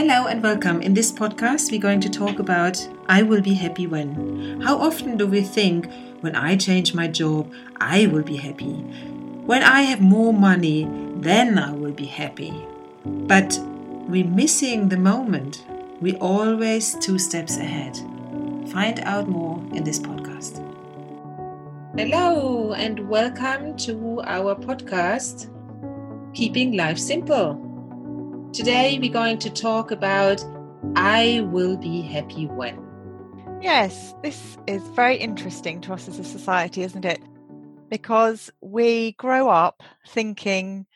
Hello and welcome. In this podcast, we're going to talk about I will be happy when. How often do we think, when I change my job, I will be happy? When I have more money, then I will be happy. But we're missing the moment. We're always two steps ahead. Find out more in this podcast. Hello and welcome to our podcast, Keeping Life Simple. Today we're going to talk about I will be happy when. Yes, this is very interesting to us as a society, isn't it? Because we grow up thinking,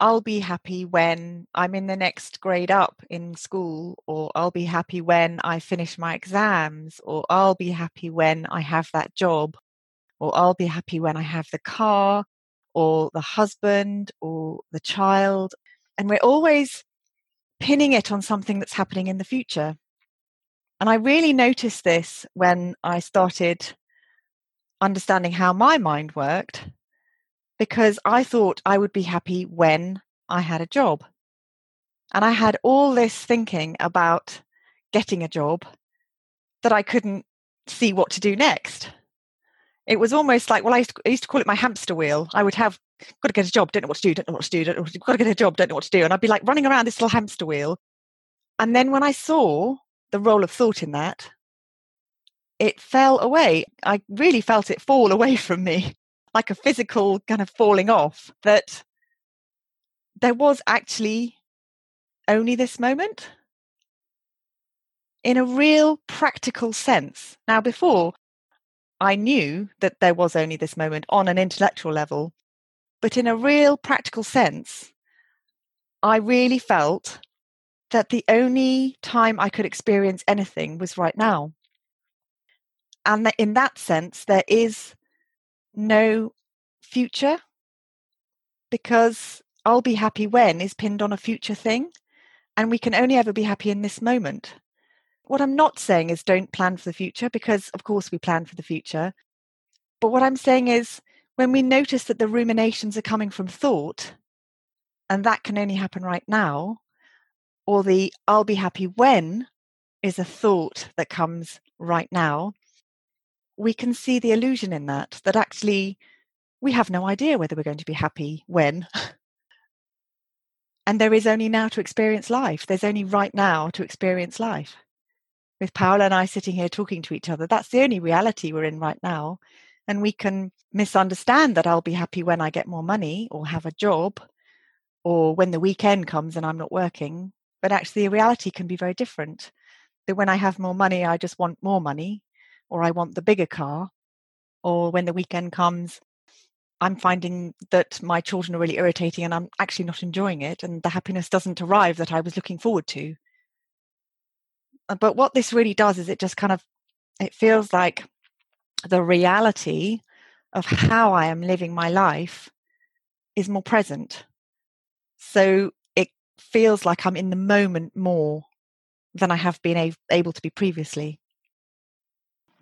I'll be happy when I'm in the next grade up in school, or I'll be happy when I finish my exams, or I'll be happy when I have that job, or I'll be happy when I have the car, or the husband, or the child, and we're always pinning it on something that's happening in the future. And I really noticed this when I started understanding how my mind worked because I thought I would be happy when I had a job. And I had all this thinking about getting a job that I couldn't see what to do next. It was almost like, well, I used, to, call it my hamster wheel. I would have got to get a job, don't know what to do, don't know what to do, don't know what to do, got to get a job, don't know what to do. And I'd be like running around this little hamster wheel. And then when I saw the role of thought in that, it fell away. I really felt it fall away from me, like a physical kind of falling off, that there was actually only this moment in a real practical sense. Now, before, I knew that there was only this moment on an intellectual level, but in a real practical sense, I really felt that the only time I could experience anything was right now. And that in that sense, there is no future because I'll be happy when is pinned on a future thing. And we can only ever be happy in this moment. What I'm not saying is don't plan for the future because, of course, we plan for the future. But what I'm saying is when we notice that the ruminations are coming from thought, and that can only happen right now, or the I'll be happy when is a thought that comes right now, we can see the illusion in that, that actually we have no idea whether we're going to be happy when. and there is only now to experience life. There's only right now to experience life. With Paola and I sitting here talking to each other, that's the only reality we're in right now. And we can misunderstand that I'll be happy when I get more money or have a job or when the weekend comes and I'm not working. But actually, the reality can be very different. That when I have more money, I just want more money or I want the bigger car. Or when the weekend comes, I'm finding that my children are really irritating and I'm actually not enjoying it. And the happiness doesn't arrive that I was looking forward to. Uh, but what this really does is it just kind of, it feels like the reality of mm-hmm. how I am living my life is more present. So it feels like I'm in the moment more than I have been a- able to be previously.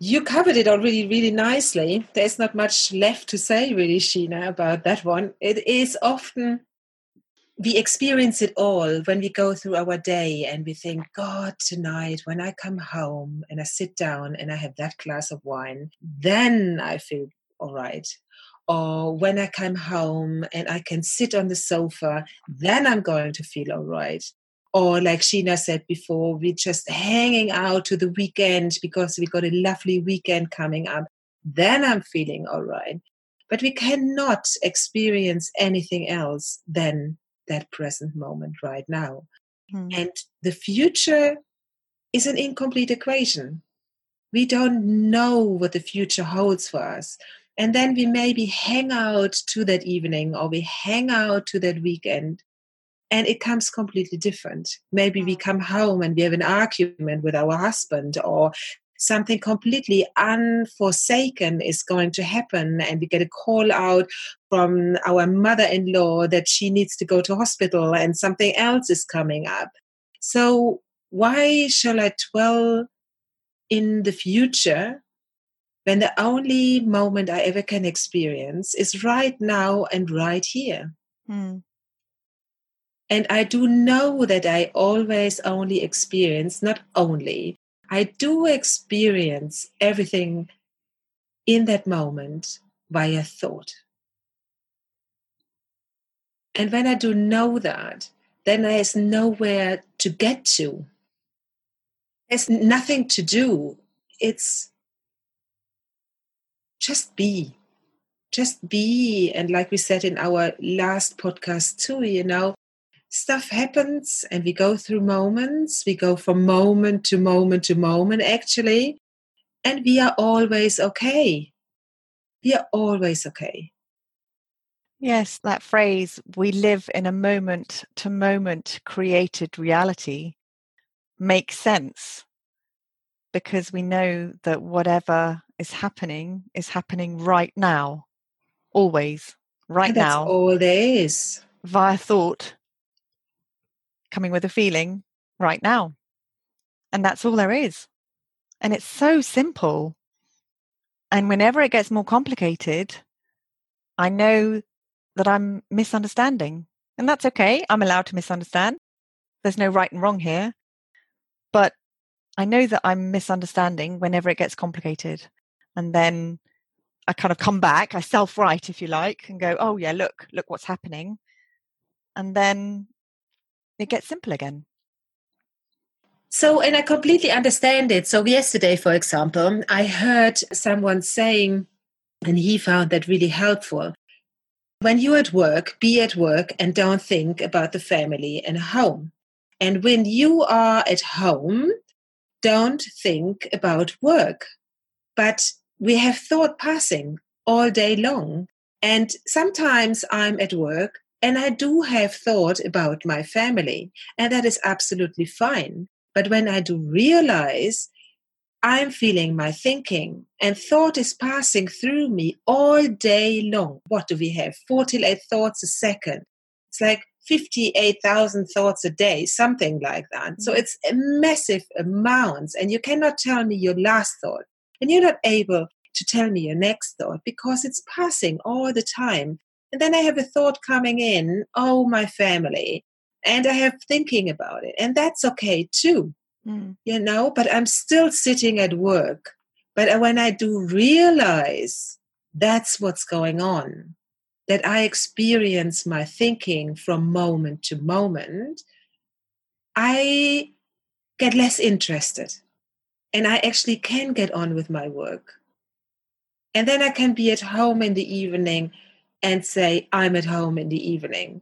You covered it already really nicely. There's not much left to say, really, Sheena, about that one. It is often we experience it all when we go through our day and we think, God, tonight when I come home and I sit down and I have that glass of wine, then I feel all right. Or when I come home and I can sit on the sofa, then I'm going to feel all right. Or like Sheena said before, we're just hanging out to the weekend because we've got a lovely weekend coming up. Then I'm feeling all right. But we cannot experience anything else than that present moment right now. Mm. And the future is an incomplete equation. We don't know what the future holds for us. And then we maybe hang out to that evening or we hang out to that weekend and it comes completely different. Maybe we hmm. come home and we have an argument with our husband or something completely unforsaken is going to happen and we get a call out from our mother-in-law that she needs to go to hospital and something else is coming up so why shall i dwell in the future when the only moment i ever can experience is right now and right here hmm. And I do know that I always only experience, not only, I do experience everything in that moment via thought. And when I do know that, then there's nowhere to get to. There's nothing to do. It's just be. Just be. And like we said in our last podcast, too, you know, stuff happens and we go through moments. We go from moment to moment to moment, actually. And we are always okay. We are always okay. Yes, that phrase, we live in a moment to moment created reality, makes sense because we know that whatever is happening is happening right now, always, right now. all there is. Via thought, coming with a feeling right now. And that's all there is. And it's so simple. And whenever it gets more complicated, I know that I'm misunderstanding. And that's okay. I'm allowed to misunderstand. There's no right and wrong here. But I know that I'm misunderstanding whenever it gets complicated. And then I kind of come back, I self write, if you like, and go, oh, yeah, look, look what's happening. And then it gets simple again. So, and I completely understand it. So, yesterday, for example, I heard someone saying, and he found that really helpful. When you're at work, be at work and don't think about the family and home. And when you are at home, don't think about work. But we have thought passing all day long. And sometimes I'm at work and I do have thought about my family, and that is absolutely fine. But when I do realize I'm feeling my thinking, and thought is passing through me all day long. What do we have? 48 thoughts a second. It's like 58,000 thoughts a day, something like that. So mm-hmm. it's a massive amounts, and you cannot tell me your last thought, and you're not able to tell me your next thought because it's passing all the time. And then I have a thought coming in, oh, my family, and I have thinking about it, and that's okay too mm. you know, but I'm still sitting at work. But when I do realize that's what's going on, that I experience my thinking from moment to moment, I get less interested and I actually can get on with my work. And then I can be at home in the evening and say, I'm at home in the evening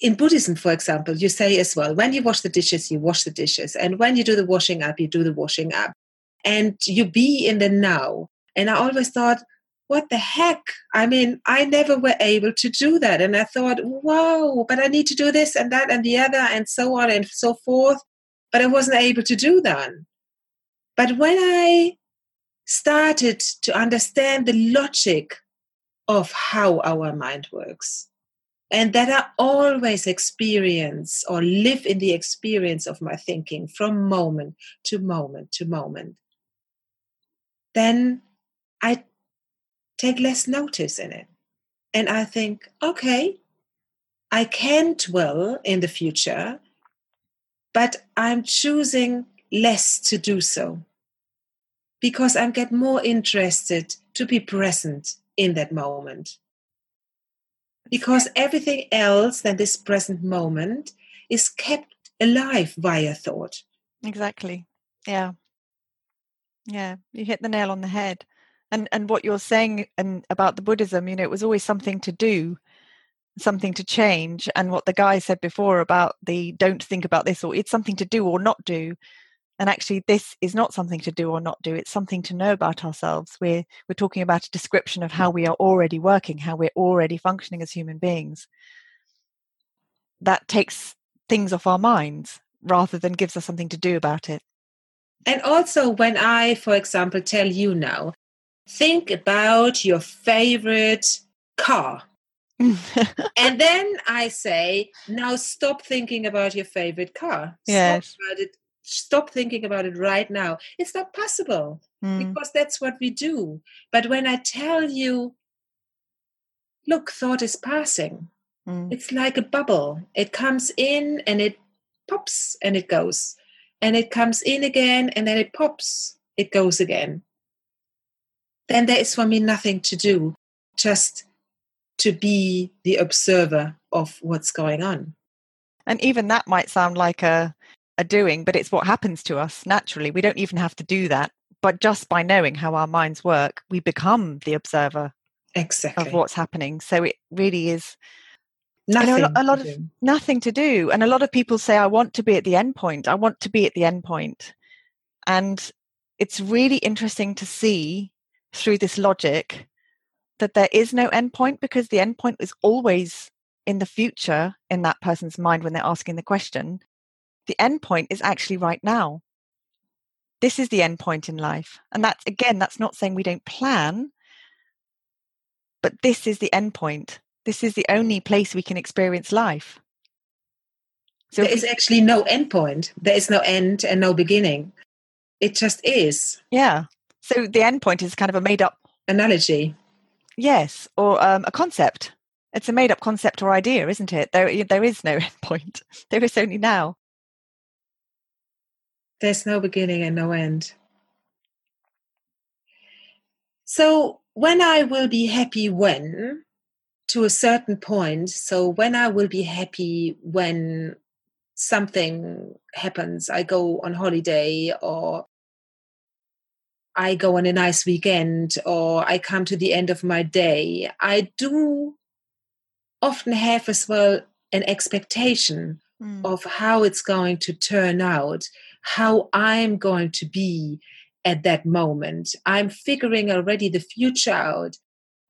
in Buddhism, for example, you say as well, when you wash the dishes, you wash the dishes. And when you do the washing up, you do the washing up. And you be in the now. And I always thought, what the heck? I mean, I never were able to do that. And I thought, wow, but I need to do this and that and the other and so on and so forth. But I wasn't able to do that. But when I started to understand the logic of how our mind works, and that I always experience or live in the experience of my thinking from moment to moment to moment, then I take less notice in it. And I think, okay, I can dwell in the future, but I'm choosing less to do so because I get more interested to be present in that moment because everything else than this present moment is kept alive via thought. Exactly. Yeah. Yeah, you hit the nail on the head. And and what you're saying and about the Buddhism, you know, it was always something to do, something to change. And what the guy said before about the don't think about this or it's something to do or not do and actually this is not something to do or not do it's something to know about ourselves. We're we're talking about a description of how we are already working how we're already functioning as human beings. That takes things off our minds rather than gives us something to do about it. And also when i for example tell you now think about your favorite car. And then I say, now stop thinking about your favorite car. Yes. Stop about it stop thinking about it right now. It's not possible mm. because that's what we do. But when I tell you, look, thought is passing, Mm. It's like a bubble. It comes in and it pops and it goes. And it comes in again and then it pops, it goes again. Then there is for me nothing to do, just to be the observer of what's going on. And even that might sound like a, a doing, but it's what happens to us naturally. We don't even have to do that. But just by knowing how our minds work, we become the observer exactly. of what's happening. So it really is nothing. Know, a lot of do. nothing to do. And a lot of people say, I want to be at the end point. I want to be at the end point. And it's really interesting to see through this logic that there is no end point because the end point is always in the future in that person's mind when they're asking the question. The end point is actually right now. This is the end point in life. And that's again, that's not saying we don't plan, but this is the end point this is the only place we can experience life. So there is actually no end point. There is no end and no beginning. It just is. Yeah. So the end point is kind of a made up analogy. Yes, or um, a concept. It's a made up concept or idea, isn't it? There, there is no end point. There is only now. There's no beginning and no end. So when I will be happy when to a certain point. So when I will be happy when something happens, I go on holiday or I go on a nice weekend or I come to the end of my day, I do often have as well an expectation mm. of how it's going to turn out, how I'm going to be at that moment. I'm figuring already the future out.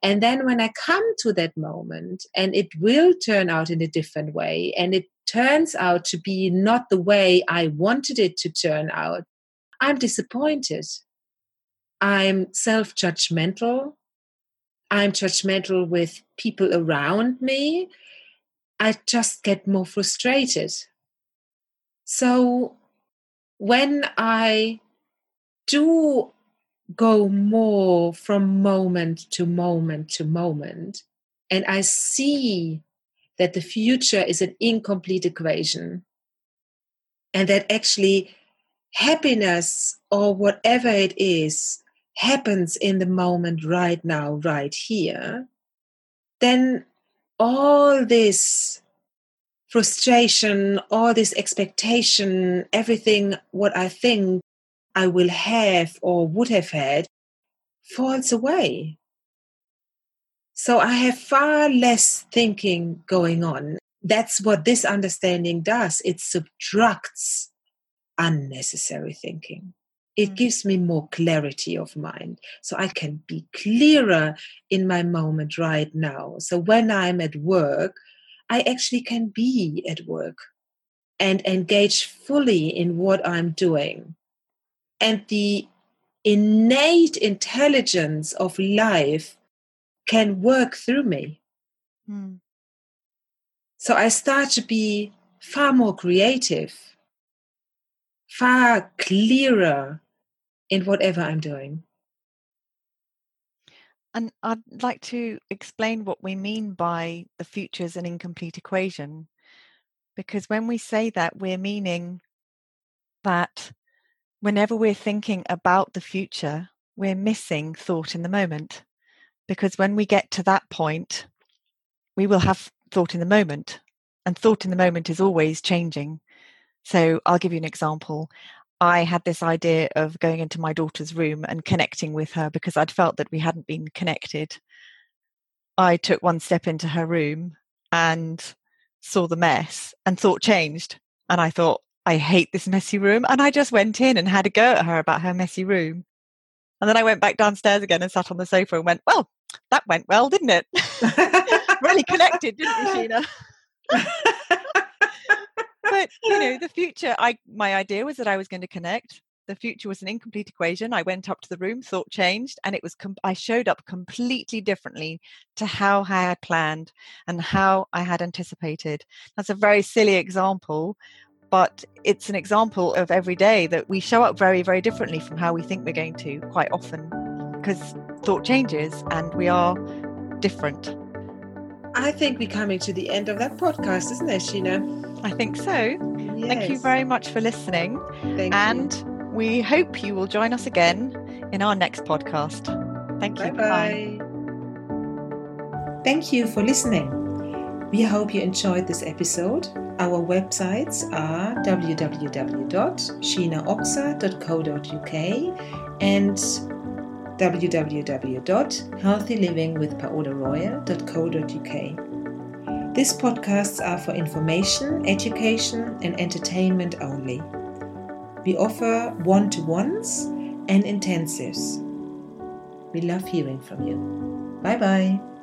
And then when I come to that moment, and it will turn out in a different way, and it turns out to be not the way I wanted it to turn out, I'm disappointed. I'm self judgmental. I'm judgmental with people around me. I just get more frustrated. So when I do go more from moment to moment to moment. And I see that the future is an incomplete equation. And that actually happiness or whatever it is happens in the moment right now, right here. Then all this frustration, all this expectation, everything what I think I will have or would have had falls away. So I have far less thinking going on. That's what this understanding does. It subtracts unnecessary thinking. It mm. gives me more clarity of mind. So I can be clearer in my moment right now. So when I'm at work, I actually can be at work and engage fully in what I'm doing and the innate intelligence of life can work through me. Mm. So I start to be far more creative, far clearer in whatever I'm doing. And I'd like to explain what we mean by the future is an incomplete equation. Because when we say that, we're meaning that whenever we're thinking about the future, we're missing thought in the moment. Because when we get to that point, we will have thought in the moment. And thought in the moment is always changing. So I'll give you an example. I had this idea of going into my daughter's room and connecting with her because I'd felt that we hadn't been connected. I took one step into her room and saw the mess and thought changed. And I thought, I hate this messy room. And I just went in and had a go at her about her messy room. And then I went back downstairs again and sat on the sofa and went, well, that went well, didn't it? really connected, didn't you, Sheena? but you know, the future, I my idea was that I was going to connect. The future was an incomplete equation. I went up to the room, thought changed, and it was com- I showed up completely differently to how I had planned and how I had anticipated. That's a very silly example, but it's an example of every day that we show up very, very differently from how we think we're going to quite often because thought changes and we are different. I think we're coming to the end of that podcast, isn't it, Sheena? I think so. Yes. Thank you very much for listening. Thank and we hope you will join us again in our next podcast. Thank you. Bye. Thank you for listening. We hope you enjoyed this episode. Our websites are www.sheenaoxa.co.uk and www.healthylivingwithpaolaroyal.co.uk. These podcasts are for information, education, and entertainment only. We offer one to ones and intensives. We love hearing from you. Bye bye.